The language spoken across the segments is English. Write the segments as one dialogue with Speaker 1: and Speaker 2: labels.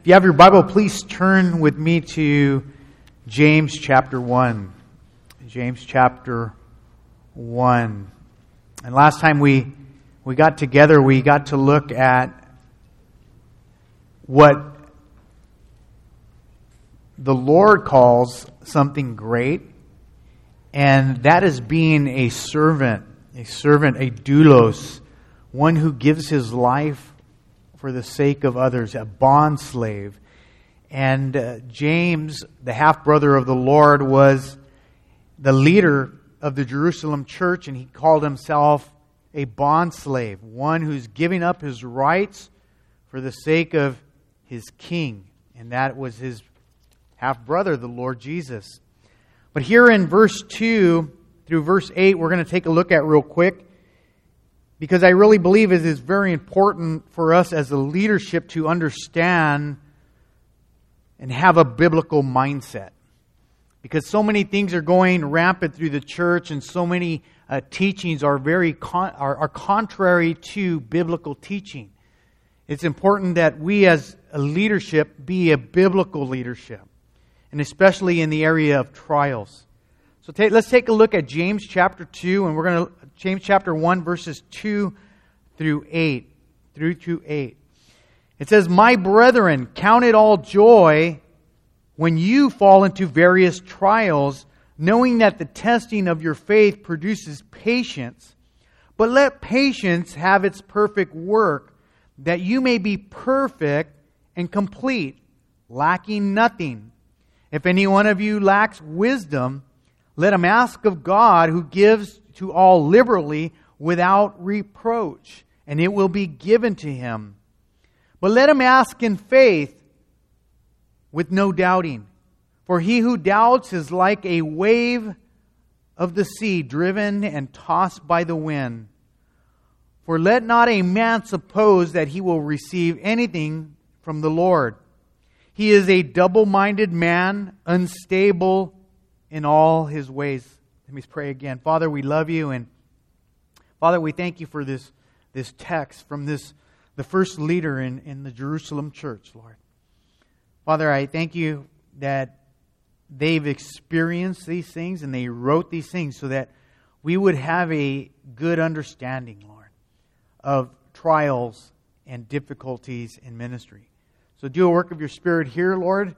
Speaker 1: If you have your Bible, please turn with me to James chapter 1. James chapter 1. And last time we, we got together, we got to look at what the Lord calls something great, and that is being a servant, a servant, a doulos, one who gives his life for the sake of others, a bond slave. And uh, James, the half brother of the Lord, was the leader of the Jerusalem church, and he called himself a bond slave, one who's giving up his rights for the sake of his king. And that was his half brother, the Lord Jesus. But here in verse 2 through verse 8, we're going to take a look at real quick because I really believe it is very important for us as a leadership to understand and have a biblical mindset. Because so many things are going rampant through the church, and so many uh, teachings are very con- are, are contrary to biblical teaching. It's important that we, as a leadership, be a biblical leadership, and especially in the area of trials. So let's take a look at James chapter 2, and we're going to, James chapter 1, verses 2 through 8. Through to 8. It says, My brethren, count it all joy when you fall into various trials, knowing that the testing of your faith produces patience. But let patience have its perfect work, that you may be perfect and complete, lacking nothing. If any one of you lacks wisdom, let him ask of God, who gives to all liberally without reproach, and it will be given to him. But let him ask in faith with no doubting. For he who doubts is like a wave of the sea driven and tossed by the wind. For let not a man suppose that he will receive anything from the Lord. He is a double minded man, unstable in all his ways. Let me pray again. Father, we love you and Father, we thank you for this, this text from this the first leader in, in the Jerusalem church, Lord. Father, I thank you that they've experienced these things and they wrote these things so that we would have a good understanding, Lord, of trials and difficulties in ministry. So do a work of your Spirit here, Lord.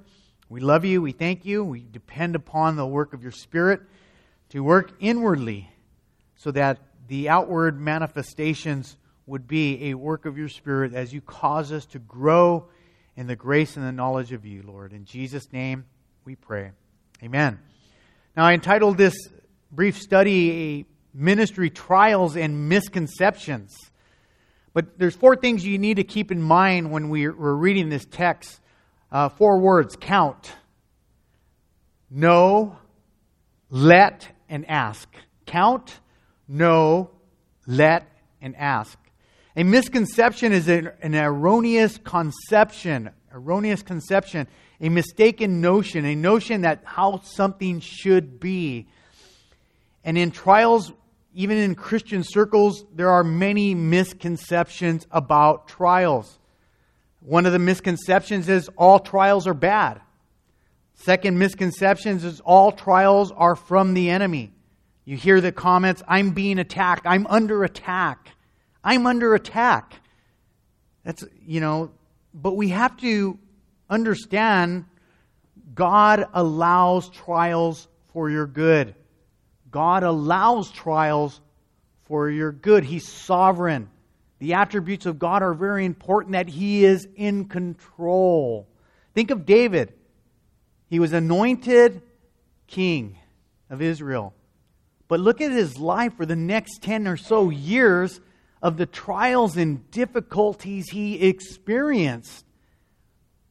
Speaker 1: We love you. We thank you. We depend upon the work of your Spirit to work inwardly so that the outward manifestations would be a work of your Spirit as you cause us to grow in the grace and the knowledge of you, Lord. In Jesus' name we pray. Amen. Now, I entitled this brief study a Ministry Trials and Misconceptions. But there's four things you need to keep in mind when we're reading this text uh, four words count, know, let, and ask. Count, know, let, and ask. A misconception is an, an erroneous conception, erroneous conception, a mistaken notion, a notion that how something should be. And in trials, even in Christian circles, there are many misconceptions about trials. One of the misconceptions is all trials are bad. Second misconception is all trials are from the enemy. You hear the comments, I'm being attacked, I'm under attack. I'm under attack. That's, you know, but we have to understand God allows trials for your good. God allows trials for your good. He's sovereign. The attributes of God are very important that He is in control. Think of David. He was anointed king of Israel. But look at his life for the next 10 or so years of the trials and difficulties he experienced.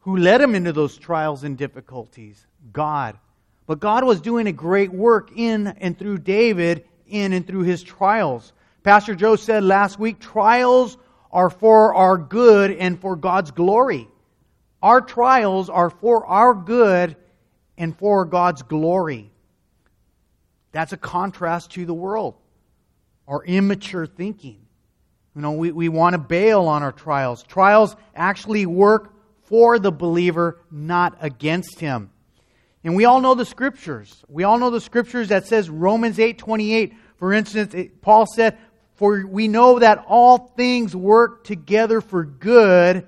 Speaker 1: Who led him into those trials and difficulties? God. But God was doing a great work in and through David, in and through his trials. Pastor Joe said last week trials are for our good and for God's glory. Our trials are for our good and for God's glory. That's a contrast to the world, our immature thinking. You know, we, we want to bail on our trials. Trials actually work for the believer, not against him. And we all know the scriptures. We all know the scriptures that says Romans 8:28. For instance, it, Paul said, "For we know that all things work together for good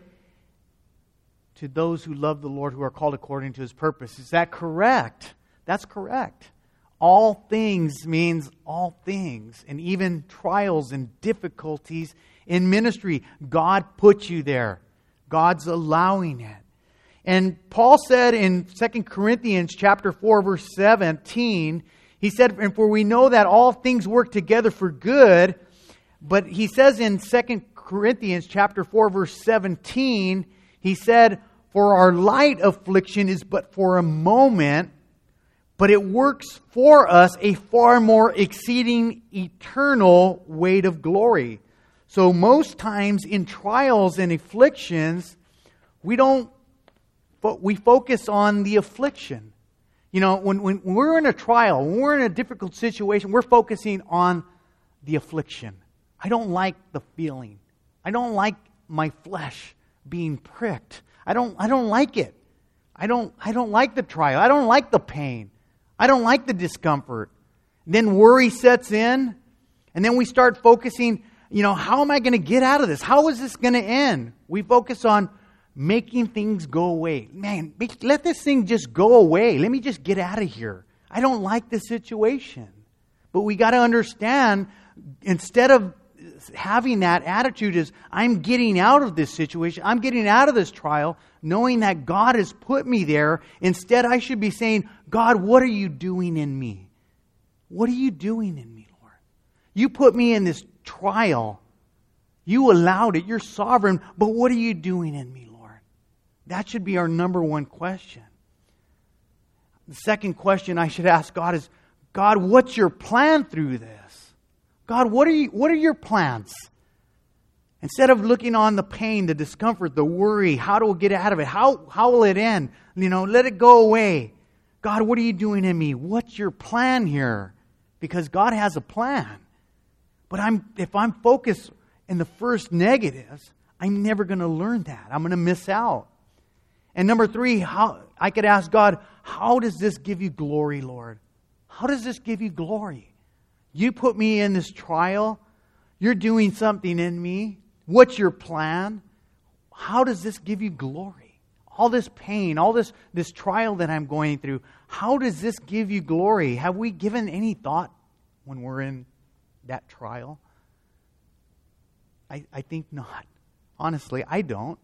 Speaker 1: to those who love the Lord who are called according to his purpose." Is that correct? That's correct. All things means all things, and even trials and difficulties in ministry. God put you there. God's allowing it. And Paul said in 2 Corinthians chapter 4 verse 17, he said, "And for we know that all things work together for good." But he says in 2 Corinthians chapter 4 verse 17, he said, "For our light affliction is but for a moment, but it works for us a far more exceeding eternal weight of glory." So most times in trials and afflictions, we don't but we focus on the affliction. You know, when, when we're in a trial, when we're in a difficult situation, we're focusing on the affliction. I don't like the feeling. I don't like my flesh being pricked. I don't, I don't like it. I don't, I don't like the trial. I don't like the pain. I don't like the discomfort. Then worry sets in, and then we start focusing, you know, how am I going to get out of this? How is this going to end? We focus on making things go away. Man, let this thing just go away. Let me just get out of here. I don't like this situation. But we got to understand instead of having that attitude is I'm getting out of this situation. I'm getting out of this trial knowing that God has put me there. Instead I should be saying, God, what are you doing in me? What are you doing in me, Lord? You put me in this trial. You allowed it. You're sovereign, but what are you doing in me, Lord? That should be our number one question. The second question I should ask God is God, what's your plan through this? God, what are, you, what are your plans? Instead of looking on the pain, the discomfort, the worry, how do we get out of it? How, how will it end? You know, let it go away. God, what are you doing in me? What's your plan here? Because God has a plan. But I'm, if I'm focused in the first negatives, I'm never going to learn that. I'm going to miss out. And number three, how, I could ask God, how does this give you glory, Lord? How does this give you glory? You put me in this trial. You're doing something in me. What's your plan? How does this give you glory? All this pain, all this, this trial that I'm going through, how does this give you glory? Have we given any thought when we're in that trial? I, I think not. Honestly, I don't.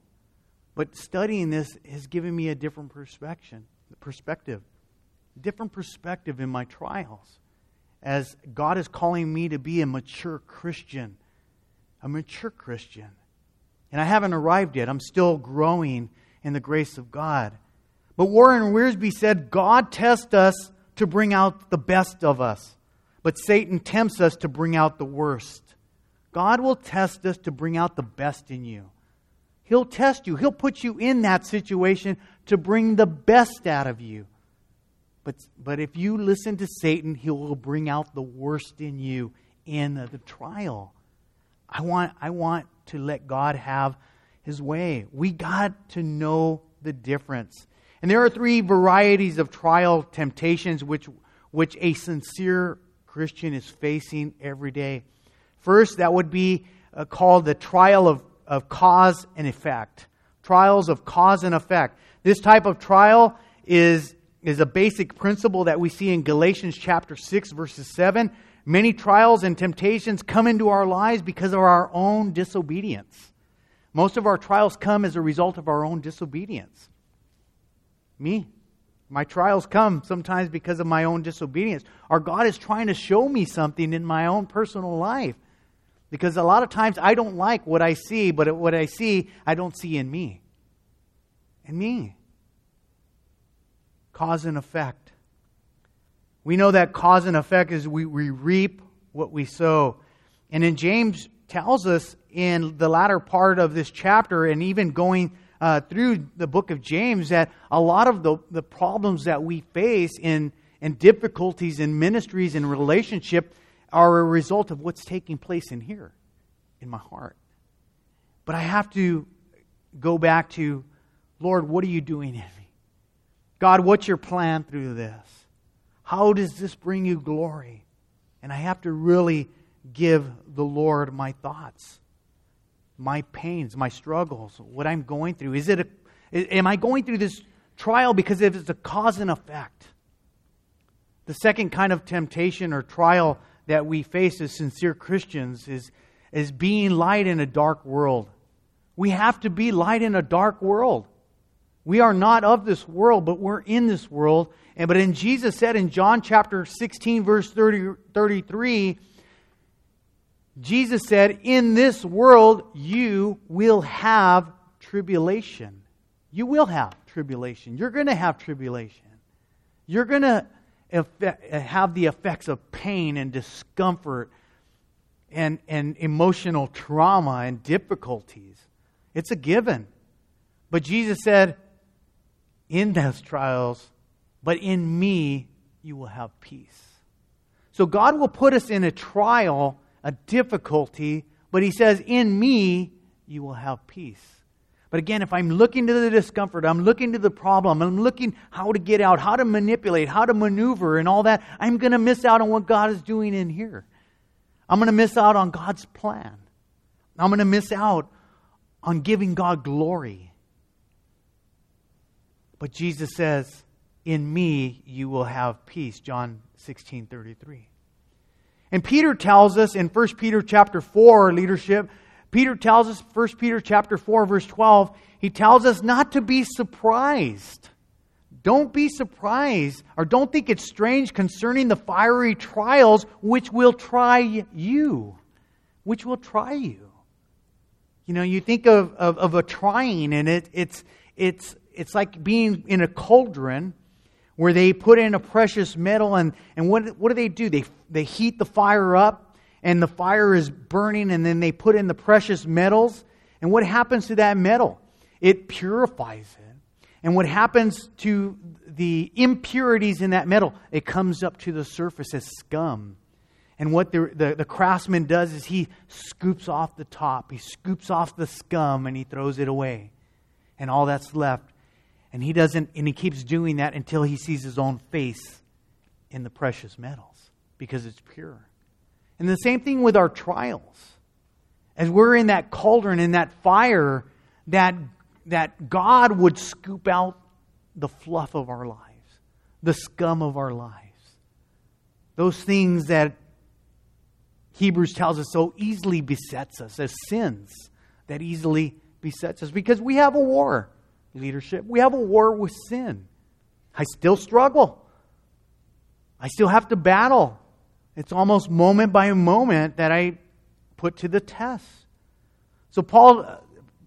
Speaker 1: But studying this has given me a different perspective, perspective, different perspective in my trials. As God is calling me to be a mature Christian, a mature Christian. And I haven't arrived yet. I'm still growing in the grace of God. But Warren Wiersbe said, God tests us to bring out the best of us, but Satan tempts us to bring out the worst. God will test us to bring out the best in you. He'll test you. He'll put you in that situation to bring the best out of you. But, but if you listen to Satan, he will bring out the worst in you in the trial. I want, I want to let God have his way. We got to know the difference. And there are three varieties of trial temptations which, which a sincere Christian is facing every day. First, that would be uh, called the trial of of cause and effect. Trials of cause and effect. This type of trial is, is a basic principle that we see in Galatians chapter 6, verses 7. Many trials and temptations come into our lives because of our own disobedience. Most of our trials come as a result of our own disobedience. Me. My trials come sometimes because of my own disobedience. Or God is trying to show me something in my own personal life. Because a lot of times I don't like what I see, but what I see, I don't see in me. In me. Cause and effect. We know that cause and effect is we, we reap what we sow. And in James tells us in the latter part of this chapter, and even going uh, through the book of James, that a lot of the, the problems that we face in, in difficulties in ministries and relationship are a result of what's taking place in here, in my heart. But I have to go back to Lord, what are you doing in? God, what's your plan through this? How does this bring you glory? And I have to really give the Lord my thoughts, my pains, my struggles, what I'm going through. Is it a, am I going through this trial because it's a cause and effect? The second kind of temptation or trial that we face as sincere Christians is, is being light in a dark world. We have to be light in a dark world. We are not of this world, but we're in this world. And but in Jesus said in John chapter 16, verse 30, 33, Jesus said, In this world you will have tribulation. You will have tribulation. You're going to have tribulation. You're going to have the effects of pain and discomfort and, and emotional trauma and difficulties. It's a given. But Jesus said, in those trials, but in me you will have peace. So God will put us in a trial, a difficulty, but He says, in me you will have peace. But again, if I'm looking to the discomfort, I'm looking to the problem, I'm looking how to get out, how to manipulate, how to maneuver, and all that, I'm going to miss out on what God is doing in here. I'm going to miss out on God's plan. I'm going to miss out on giving God glory. But Jesus says, In me you will have peace. John 16 33. And Peter tells us in 1 Peter chapter 4, leadership, Peter tells us, 1 Peter chapter 4, verse 12, he tells us not to be surprised. Don't be surprised, or don't think it's strange concerning the fiery trials which will try you. Which will try you. You know, you think of, of, of a trying, and it, it's, it's, it's like being in a cauldron where they put in a precious metal, and, and what, what do they do? They, they heat the fire up, and the fire is burning, and then they put in the precious metals. And what happens to that metal? It purifies it. And what happens to the impurities in that metal? It comes up to the surface as scum. And what the, the, the, craftsman does is he scoops off the top, he scoops off the scum, and he throws it away. And all that's left. And he doesn't, and he keeps doing that until he sees his own face in the precious metals because it's pure. And the same thing with our trials. As we're in that cauldron, in that fire, that, that God would scoop out the fluff of our lives, the scum of our lives. Those things that Hebrews tells us so easily besets us as sins that easily besets us because we have a war, leadership. We have a war with sin. I still struggle. I still have to battle. It's almost moment by moment that I put to the test. So Paul uh,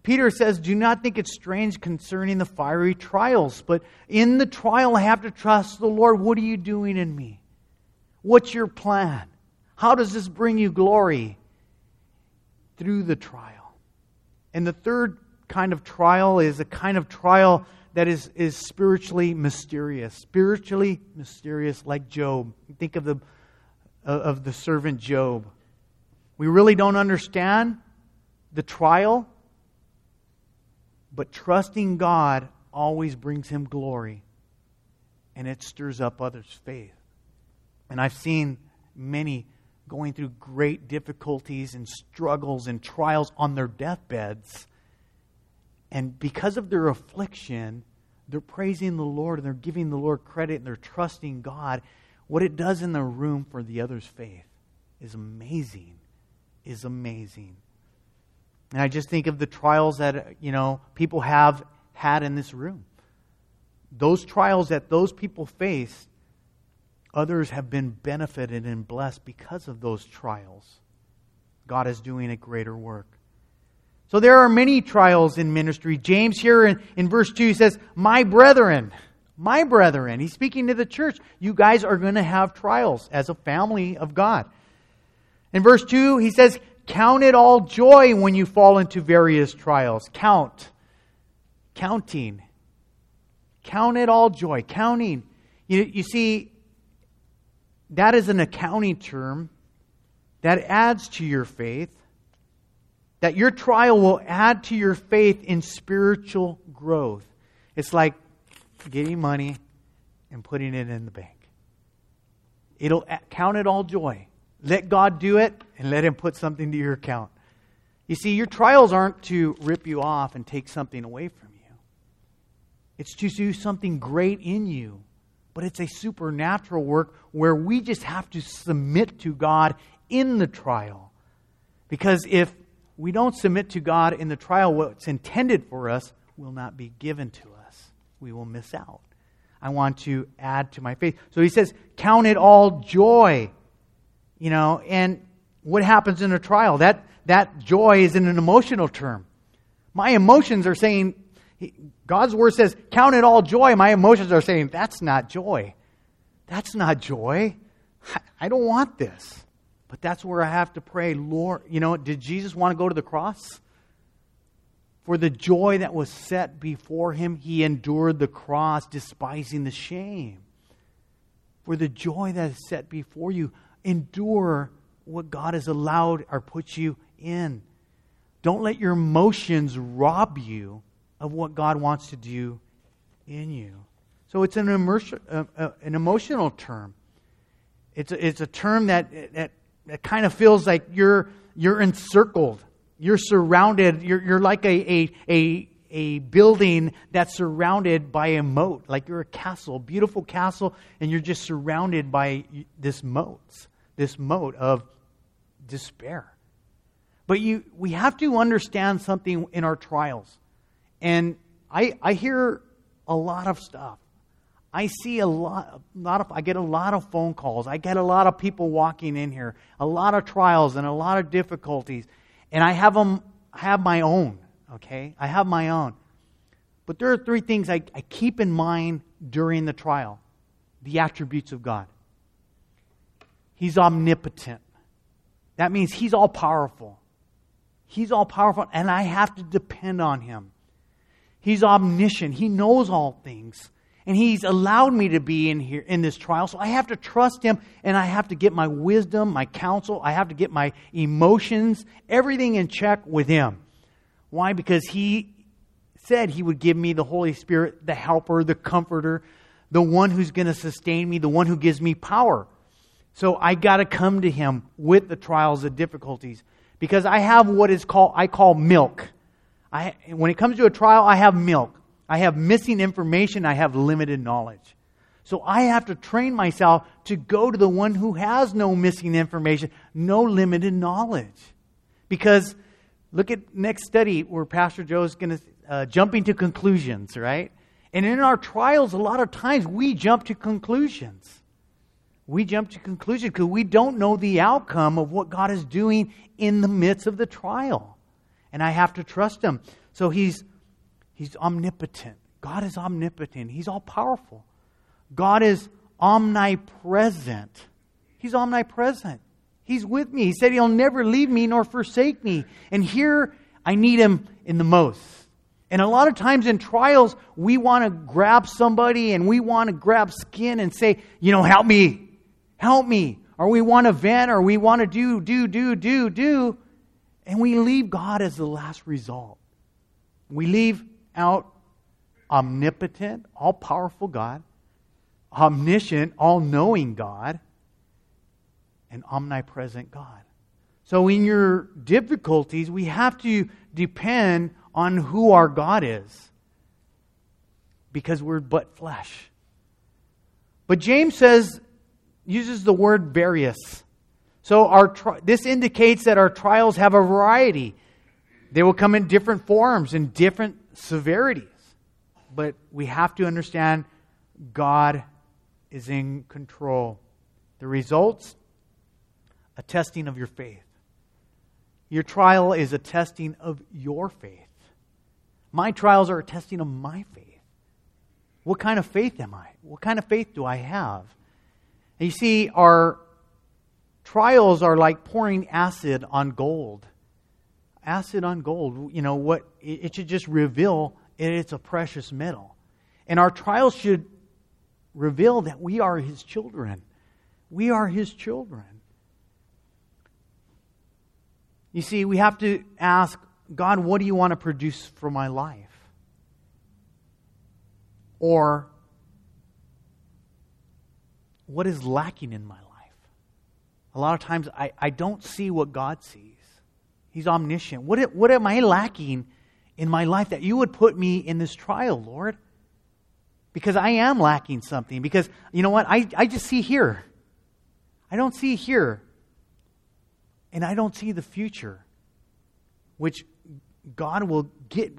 Speaker 1: Peter says, "Do not think it's strange concerning the fiery trials, but in the trial I have to trust the Lord. What are you doing in me? What's your plan? How does this bring you glory through the trial?" And the third kind of trial is a kind of trial that is, is spiritually mysterious. Spiritually mysterious, like Job. Think of the uh, of the servant Job. We really don't understand the trial, but trusting God always brings him glory and it stirs up others' faith. And I've seen many going through great difficulties and struggles and trials on their deathbeds. And because of their affliction, they're praising the Lord and they're giving the Lord credit and they're trusting God what it does in the room for the other's faith is amazing. Is amazing. And I just think of the trials that, you know, people have had in this room. Those trials that those people faced, others have been benefited and blessed because of those trials. God is doing a greater work. So there are many trials in ministry. James here in, in verse 2 says, My brethren, my brethren, he's speaking to the church, you guys are going to have trials as a family of God. In verse 2, he says, Count it all joy when you fall into various trials. Count. Counting. Count it all joy. Counting. You, you see, that is an accounting term that adds to your faith. That your trial will add to your faith in spiritual growth. It's like getting money and putting it in the bank. It'll count it all joy. Let God do it and let Him put something to your account. You see, your trials aren't to rip you off and take something away from you, it's to do something great in you. But it's a supernatural work where we just have to submit to God in the trial. Because if we don't submit to God in the trial, what's intended for us will not be given to us. We will miss out. I want to add to my faith. So he says, Count it all joy. You know, and what happens in a trial? That, that joy is in an emotional term. My emotions are saying, God's word says, count it all joy. My emotions are saying, that's not joy. That's not joy. I don't want this. But that's where I have to pray, Lord. You know, did Jesus want to go to the cross? For the joy that was set before him, he endured the cross, despising the shame. For the joy that is set before you, endure what God has allowed or put you in. Don't let your emotions rob you of what God wants to do in you. So it's an, immersion, uh, uh, an emotional term. It's a, it's a term that, that, that kind of feels like you're, you're encircled. You're surrounded. You're, you're like a, a, a, a building that's surrounded by a moat, like you're a castle, beautiful castle, and you're just surrounded by this moat, this moat of despair. But you, we have to understand something in our trials. And I, I hear a lot of stuff. I see a lot, a lot of, I get a lot of phone calls. I get a lot of people walking in here, a lot of trials and a lot of difficulties. And I have them, I have my own, okay? I have my own. But there are three things I, I keep in mind during the trial the attributes of God. He's omnipotent. That means He's all powerful. He's all powerful, and I have to depend on Him. He's omniscient. He knows all things. And he's allowed me to be in here in this trial. So I have to trust him and I have to get my wisdom, my counsel, I have to get my emotions, everything in check with him. Why? Because he said he would give me the Holy Spirit, the helper, the comforter, the one who's going to sustain me, the one who gives me power. So I got to come to him with the trials, the difficulties, because I have what is called I call milk. I, when it comes to a trial, I have milk. I have missing information. I have limited knowledge. So I have to train myself to go to the one who has no missing information, no limited knowledge. Because look at next study where Pastor Joe is going to uh, jumping to conclusions, right? And in our trials, a lot of times we jump to conclusions. We jump to conclusions because we don't know the outcome of what God is doing in the midst of the trial and I have to trust him. So he's he's omnipotent. God is omnipotent. He's all powerful. God is omnipresent. He's omnipresent. He's with me. He said he'll never leave me nor forsake me. And here I need him in the most. And a lot of times in trials, we want to grab somebody and we want to grab skin and say, you know, help me, help me. Or we want to vent or we want to do, do, do, do, do. And we leave God as the last result. We leave out omnipotent, all powerful God, omniscient, all knowing God, and omnipresent God. So, in your difficulties, we have to depend on who our God is because we're but flesh. But James says, uses the word various. So our tri- this indicates that our trials have a variety. They will come in different forms and different severities. But we have to understand God is in control. The results a testing of your faith. Your trial is a testing of your faith. My trials are a testing of my faith. What kind of faith am I? What kind of faith do I have? And you see, our Trials are like pouring acid on gold. Acid on gold, you know, what it should just reveal it's a precious metal. And our trials should reveal that we are his children. We are his children. You see, we have to ask God, what do you want to produce for my life? or what is lacking in my life. A lot of times I, I don't see what God sees. He's omniscient. What, what am I lacking in my life that you would put me in this trial, Lord? Because I am lacking something. Because, you know what? I, I just see here. I don't see here. And I don't see the future, which God will get,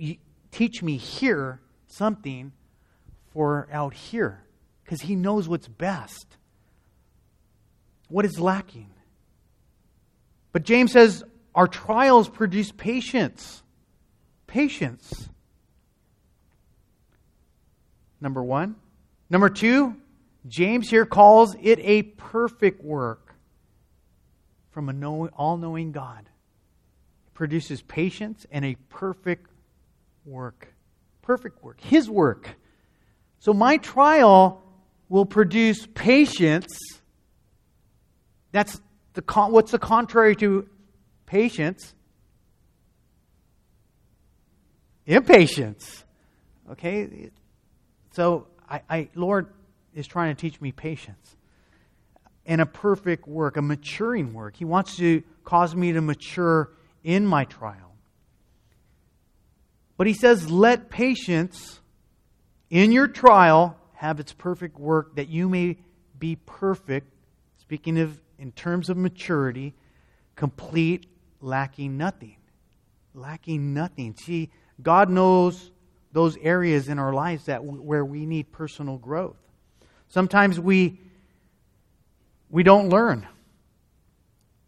Speaker 1: teach me here something for out here. Because He knows what's best. What is lacking? But James says, our trials produce patience. Patience. Number one. Number two, James here calls it a perfect work from an all knowing God. It produces patience and a perfect work. Perfect work. His work. So my trial will produce patience. That's the what's the contrary to Patience. Impatience. Okay? So, I, I, Lord is trying to teach me patience and a perfect work, a maturing work. He wants to cause me to mature in my trial. But he says, let patience in your trial have its perfect work that you may be perfect, speaking of in terms of maturity, complete, lacking nothing. Lacking nothing. See, God knows those areas in our lives that where we need personal growth. Sometimes we we don't learn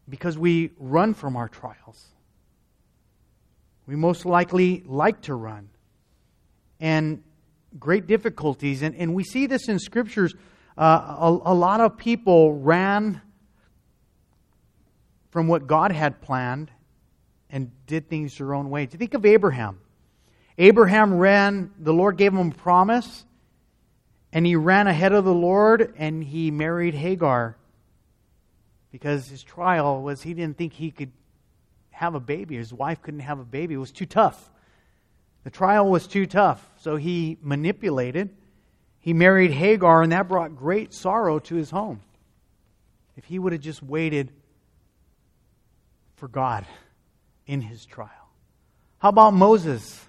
Speaker 1: because we run from our trials. We most likely like to run. And great difficulties. And, and we see this in scriptures. Uh, a, a lot of people ran from what God had planned and did things their own way. Think of Abraham. Abraham ran, the Lord gave him a promise, and he ran ahead of the Lord and he married Hagar because his trial was he didn't think he could have a baby. His wife couldn't have a baby. It was too tough. The trial was too tough. So he manipulated. He married Hagar, and that brought great sorrow to his home. If he would have just waited for God in his trial. How about Moses?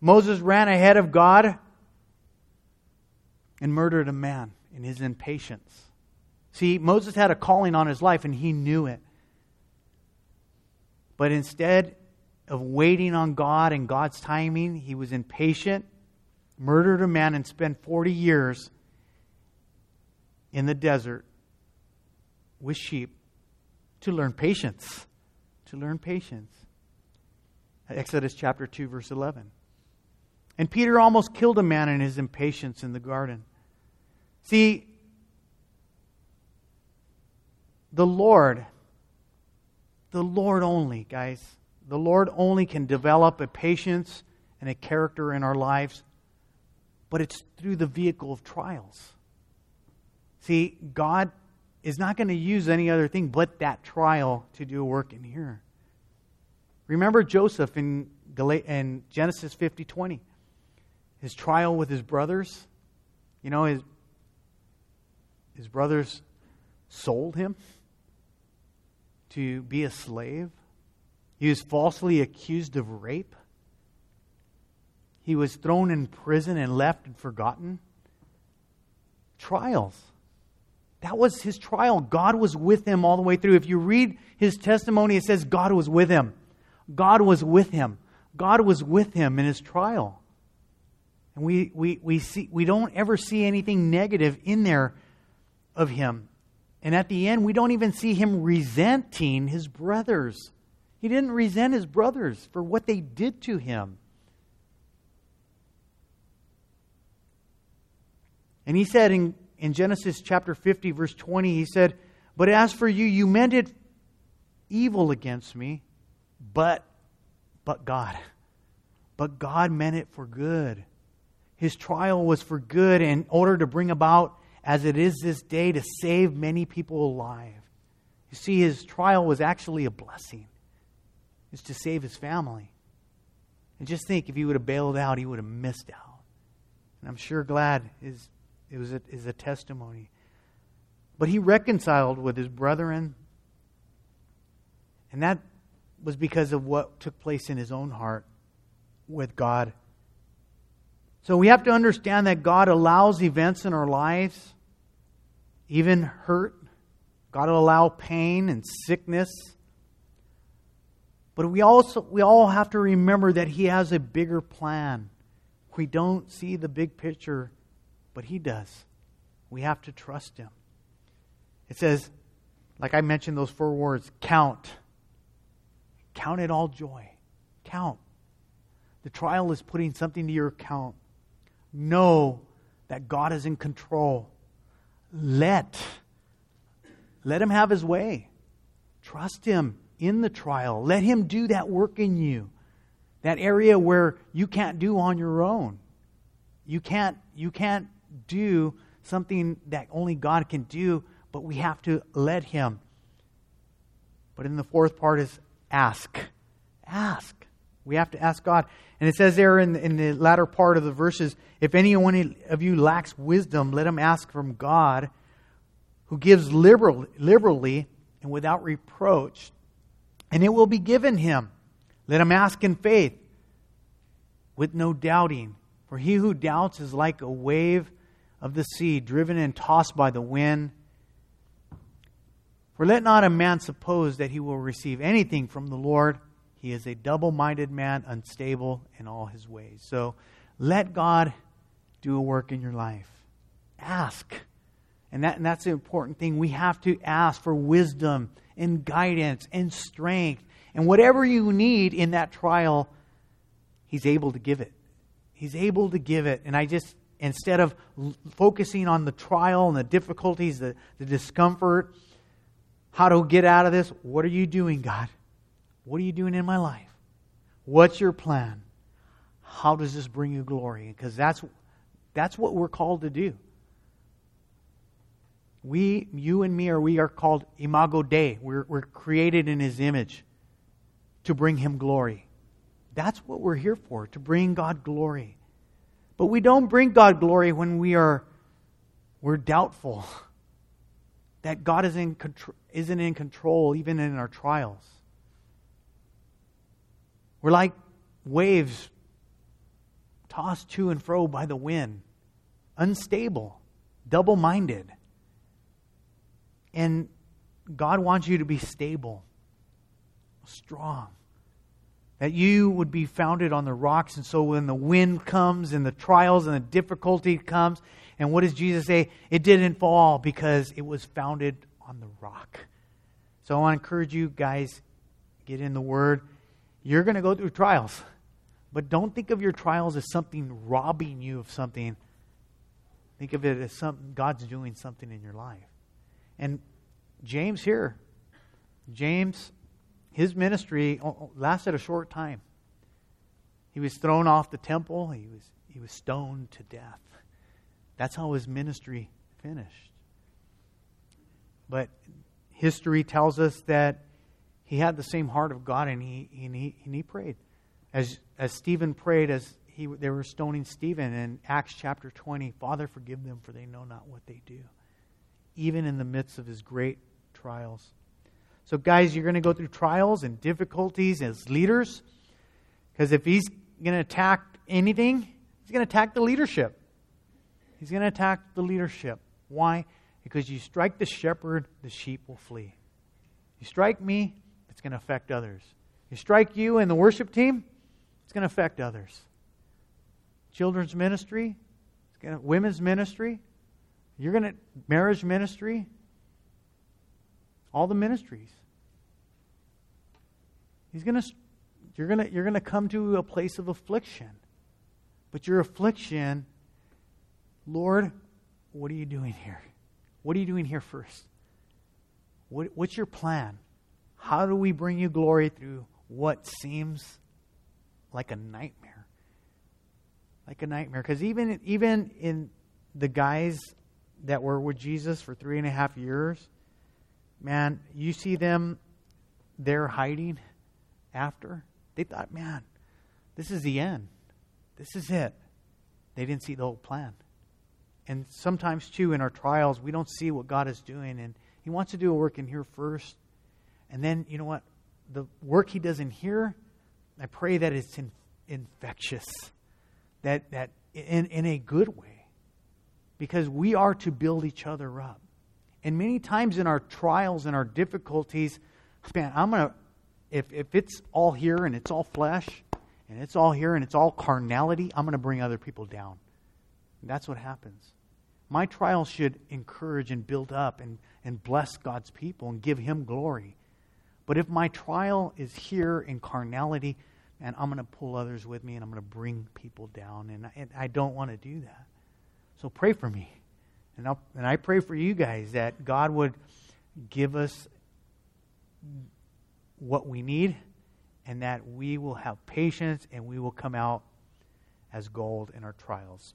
Speaker 1: Moses ran ahead of God and murdered a man in his impatience. See, Moses had a calling on his life and he knew it. But instead of waiting on God and God's timing, he was impatient, murdered a man, and spent 40 years in the desert with sheep to learn patience to learn patience. Exodus chapter 2, verse 11. And Peter almost killed a man in his impatience in the garden. See, the Lord, the Lord only, guys, the Lord only can develop a patience and a character in our lives, but it's through the vehicle of trials. See, God is not going to use any other thing but that trial to do a work in here. Remember Joseph in, Genesis 50 20. His trial with his brothers. You know, his, his brothers sold him to be a slave. He was falsely accused of rape. He was thrown in prison and left and forgotten. Trials. That was his trial. God was with him all the way through. If you read his testimony, it says God was with him. God was with him. God was with him in his trial. And we, we, we, see, we don't ever see anything negative in there of him. And at the end, we don't even see him resenting his brothers. He didn't resent his brothers for what they did to him. And he said in in Genesis chapter 50, verse 20, he said, But as for you, you meant it evil against me, but, but God. But God meant it for good. His trial was for good in order to bring about, as it is this day, to save many people alive. You see, his trial was actually a blessing. It's to save his family. And just think if he would have bailed out, he would have missed out. And I'm sure glad is, it was a, is a testimony. But he reconciled with his brethren. And that was because of what took place in his own heart with God. So we have to understand that God allows events in our lives, even hurt. God will allow pain and sickness. But we also we all have to remember that he has a bigger plan. We don't see the big picture, but he does. We have to trust him. It says, like I mentioned those four words, count. Count it all joy. Count. The trial is putting something to your account. Know that God is in control. Let let him have his way. Trust him in the trial. Let him do that work in you. That area where you can't do on your own. You can't you can't do something that only God can do, but we have to let him. But in the fourth part is ask. Ask. We have to ask God. And it says there in, in the latter part of the verses if any one of you lacks wisdom, let him ask from God, who gives liberal, liberally and without reproach, and it will be given him. Let him ask in faith, with no doubting. For he who doubts is like a wave of the sea, driven and tossed by the wind. For let not a man suppose that he will receive anything from the Lord. He is a double minded man, unstable in all his ways. So let God do a work in your life. Ask. And, that, and that's the important thing. We have to ask for wisdom and guidance and strength. And whatever you need in that trial, He's able to give it. He's able to give it. And I just, instead of focusing on the trial and the difficulties, the, the discomfort, how to get out of this, what are you doing, God? What are you doing in my life? What's your plan? How does this bring you glory? Because that's, that's what we're called to do. We, you and me, are we are called imago Dei. We're, we're created in His image to bring Him glory. That's what we're here for, to bring God glory. But we don't bring God glory when we are we're doubtful that God is in isn't in control even in our trials. We're like waves tossed to and fro by the wind, unstable, double minded. And God wants you to be stable, strong. That you would be founded on the rocks. And so when the wind comes and the trials and the difficulty comes, and what does Jesus say? It didn't fall because it was founded on the rock. So I want to encourage you guys, get in the Word you're going to go through trials. But don't think of your trials as something robbing you of something. Think of it as something God's doing something in your life. And James here, James, his ministry lasted a short time. He was thrown off the temple. He was he was stoned to death. That's how his ministry finished. But history tells us that he had the same heart of God, and he, and he, and he prayed. As, as Stephen prayed, as he, they were stoning Stephen in Acts chapter 20, Father, forgive them, for they know not what they do. Even in the midst of his great trials. So, guys, you're going to go through trials and difficulties as leaders, because if he's going to attack anything, he's going to attack the leadership. He's going to attack the leadership. Why? Because you strike the shepherd, the sheep will flee. You strike me, it's going to affect others. You strike you and the worship team, it's going to affect others. Children's ministry, it's going to, women's ministry, you're going to marriage ministry, all the ministries. He's going to you're going to you're going to come to a place of affliction. But your affliction, Lord, what are you doing here? What are you doing here first? What, what's your plan? How do we bring you glory through what seems like a nightmare? Like a nightmare. Because even, even in the guys that were with Jesus for three and a half years, man, you see them there hiding after. They thought, man, this is the end. This is it. they didn't see the whole plan. And sometimes, too, in our trials, we don't see what God is doing. And He wants to do a work in here first. And then, you know what? The work He does in here, I pray that it's in, infectious, that, that in, in a good way. Because we are to build each other up. And many times in our trials and our difficulties, man, I'm going to, if, if it's all here and it's all flesh, and it's all here and it's all carnality, I'm going to bring other people down. That's what happens. My trial should encourage and build up and, and bless God's people and give Him glory. But if my trial is here in carnality, and I'm going to pull others with me and I'm going to bring people down. And I, and I don't want to do that. So pray for me. And, I'll, and I pray for you guys that God would give us what we need and that we will have patience and we will come out as gold in our trials.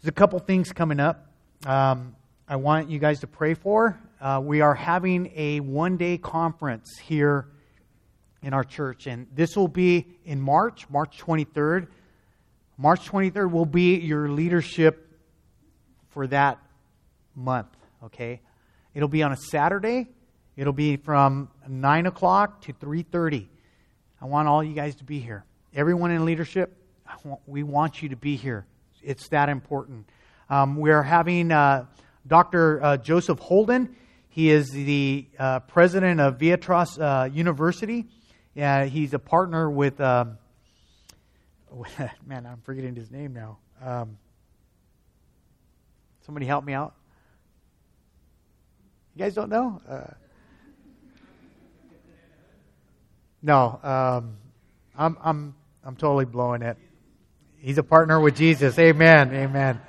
Speaker 1: There's a couple things coming up um, I want you guys to pray for. Uh, we are having a one day conference here in our church, and this will be in March, March 23rd. March 23rd will be your leadership for that month, okay? It'll be on a Saturday. It'll be from 9 o'clock to 3.30. I want all you guys to be here. Everyone in leadership, want, we want you to be here. It's that important. Um, we're having uh, Dr. Uh, Joseph Holden. He is the uh, president of Veritas uh, University. he's a partner with, um, man, I'm forgetting his name now. Um, somebody help me out. You guys don't know? Uh, No, um, I'm I'm I'm totally blowing it. He's a partner with Jesus. Amen. Amen.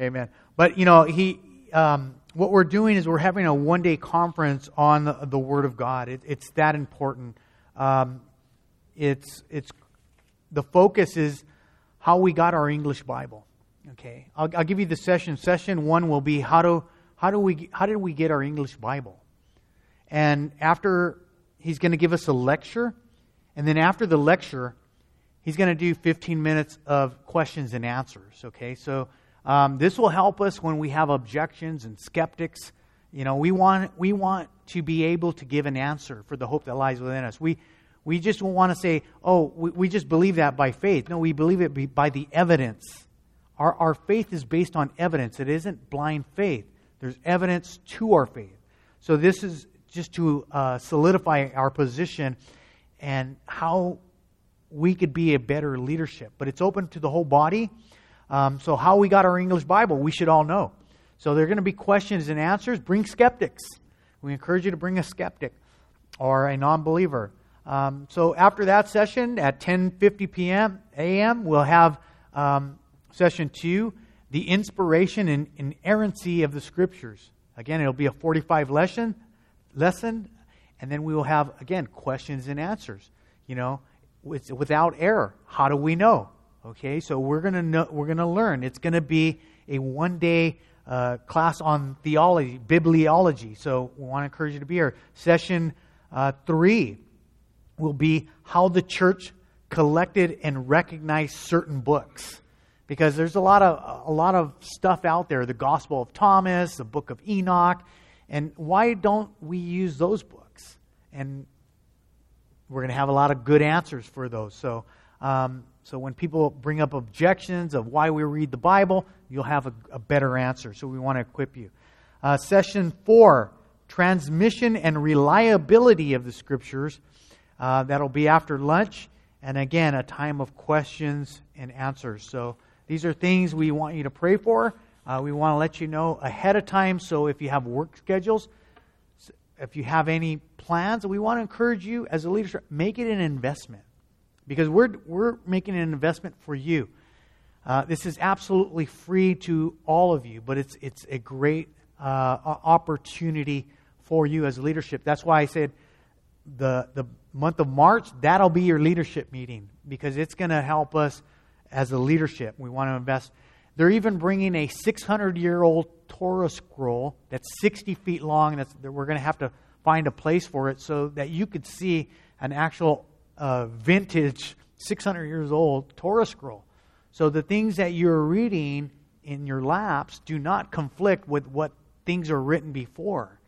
Speaker 1: Amen. But you know, he um, what we're doing is we're having a one day conference on the, the Word of God. It, it's that important. Um, it's it's the focus is how we got our English Bible. Okay, I'll, I'll give you the session. Session one will be how do how do we how did we get our English Bible? And after he's going to give us a lecture. And then after the lecture, he's going to do 15 minutes of questions and answers. Okay, so um, this will help us when we have objections and skeptics. You know, we want we want to be able to give an answer for the hope that lies within us. We we just want to say, oh, we, we just believe that by faith. No, we believe it by the evidence. Our, our faith is based on evidence. It isn't blind faith. There's evidence to our faith. So this is just to uh, solidify our position and how we could be a better leadership. But it's open to the whole body. Um, so, how we got our English Bible, we should all know. So, there are going to be questions and answers. Bring skeptics. We encourage you to bring a skeptic or a non believer. Um, so, after that session at 10:50 p.m. a.m., we'll have um, session two, the inspiration and inerrancy of the Scriptures. Again, it'll be a 45 lesson lesson, and then we will have, again, questions and answers. You know, it's without error. How do we know? Okay, so we're gonna know, we're gonna learn. It's gonna be a one day uh, class on theology, bibliology. So we want to encourage you to be here. Session uh, three will be how the church collected and recognized certain books because there's a lot of a lot of stuff out there the gospel of thomas the book of enoch and why don't we use those books? And we're going to have a lot of good answers for those. So, um, so when people bring up objections of why we read the Bible, you'll have a, a better answer. So we want to equip you. Uh, session four transmission and reliability of the Scriptures. Uh, that'll be after lunch. And again, a time of questions and answers. So these are things we want you to pray for. Uh, we want to let you know ahead of time. So if you have work schedules, if you have any plans, we want to encourage you as a leadership, make it an investment because we're, we're making an investment for you. Uh, this is absolutely free to all of you, but it's, it's a great uh, opportunity for you as leadership. That's why I said the, the month of March, that'll be your leadership meeting because it's going to help us as a leadership. We want to invest. They're even bringing a 600 year old Torah scroll that's 60 feet long. That's, that we're going to have to find a place for it so that you could see an actual uh, vintage 600 years old Torah scroll. So the things that you're reading in your laps do not conflict with what things are written before.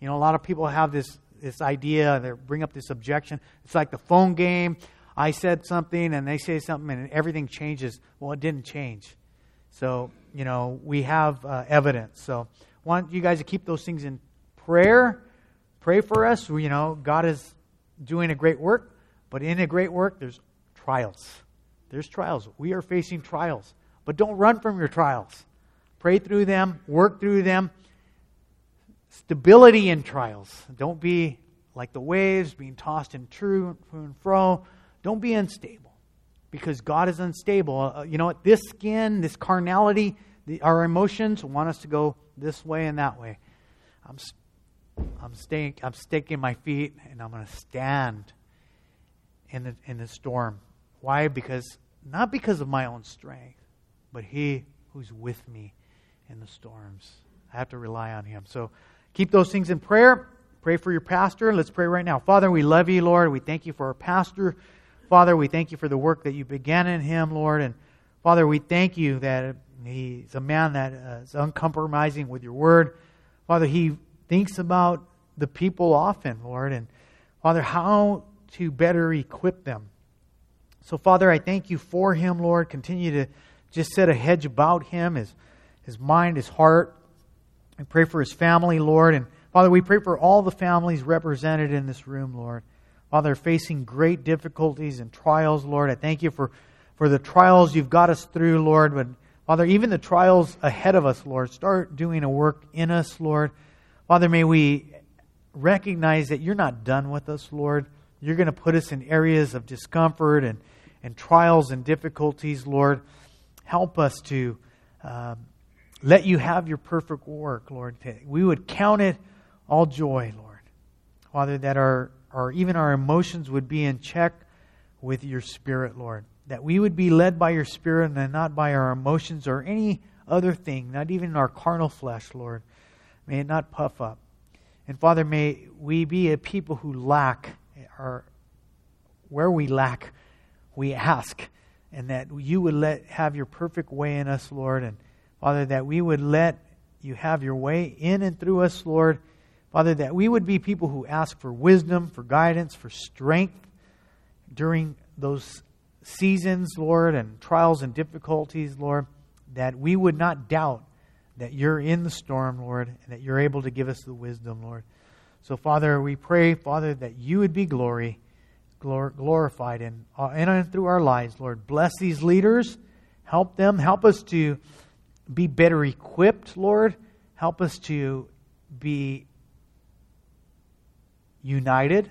Speaker 1: You know, a lot of people have this this idea, they bring up this objection. It's like the phone game. I said something and they say something and everything changes. Well, it didn't change. So, you know, we have uh, evidence. So, want you guys to keep those things in prayer. Pray for us. You know, God is doing a great work, but in a great work, there's trials. There's trials. We are facing trials. But don't run from your trials. Pray through them, work through them. Stability in trials. Don't be like the waves being tossed and to and fro. Don't be unstable because God is unstable. Uh, you know what? This skin, this carnality, the, our emotions want us to go this way and that way. I'm, I'm, staying, I'm sticking my feet and I'm going to stand in the, in the storm. Why? Because, not because of my own strength, but He who's with me in the storms. I have to rely on Him. So keep those things in prayer. Pray for your pastor. Let's pray right now. Father, we love you, Lord. We thank you for our pastor. Father, we thank you for the work that you began in him, Lord. And Father, we thank you that he's a man that uh, uncompromising with your word. Father, he thinks about the people often, Lord. And Father, how to better equip them. So, Father, I thank you for him, Lord. Continue to just set a hedge about him, his, his mind, his heart. and pray for his family, Lord. And Father, we pray for all the families represented in this room, Lord. Father, facing great difficulties and trials, Lord. I thank you for, for the trials you've got us through, Lord. But Father, even the trials ahead of us, Lord, start doing a work in us, Lord. Father, may we recognize that you're not done with us, Lord. You're going to put us in areas of discomfort and, and trials and difficulties, Lord. Help us to um, let you have your perfect work, Lord. We would count it all joy, Lord. Father, that our or even our emotions would be in check with your Spirit, Lord. That we would be led by your Spirit and not by our emotions or any other thing, not even our carnal flesh, Lord. May it not puff up. And Father, may we be a people who lack, or where we lack, we ask, and that you would let have your perfect way in us, Lord. And Father, that we would let you have your way in and through us, Lord Father, that we would be people who ask for wisdom, for guidance, for strength during those seasons, Lord, and trials and difficulties, Lord, that we would not doubt that you're in the storm, Lord, and that you're able to give us the wisdom, Lord. So, Father, we pray, Father, that you would be glory, glorified in, uh, in and through our lives, Lord. Bless these leaders. Help them. Help us to be better equipped, Lord. Help us to be united.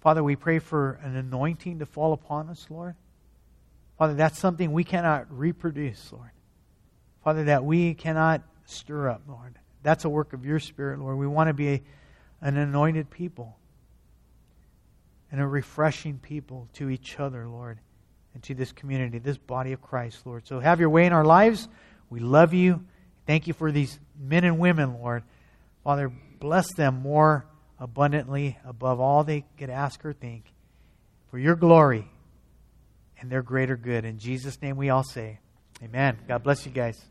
Speaker 1: Father, we pray for an anointing to fall upon us, Lord. Father, that's something we cannot reproduce, Lord. Father, that we cannot stir up, Lord. That's a work of your Spirit, Lord. We want to be a, an anointed people and a refreshing people to each other, Lord, and to this community, this body of Christ, Lord. So have your way in our lives. We love you. Thank you for these men and women, Lord. Father, bless them more abundantly above all they could ask or think for your glory and their greater good. In Jesus' name we all say, Amen. God bless you guys.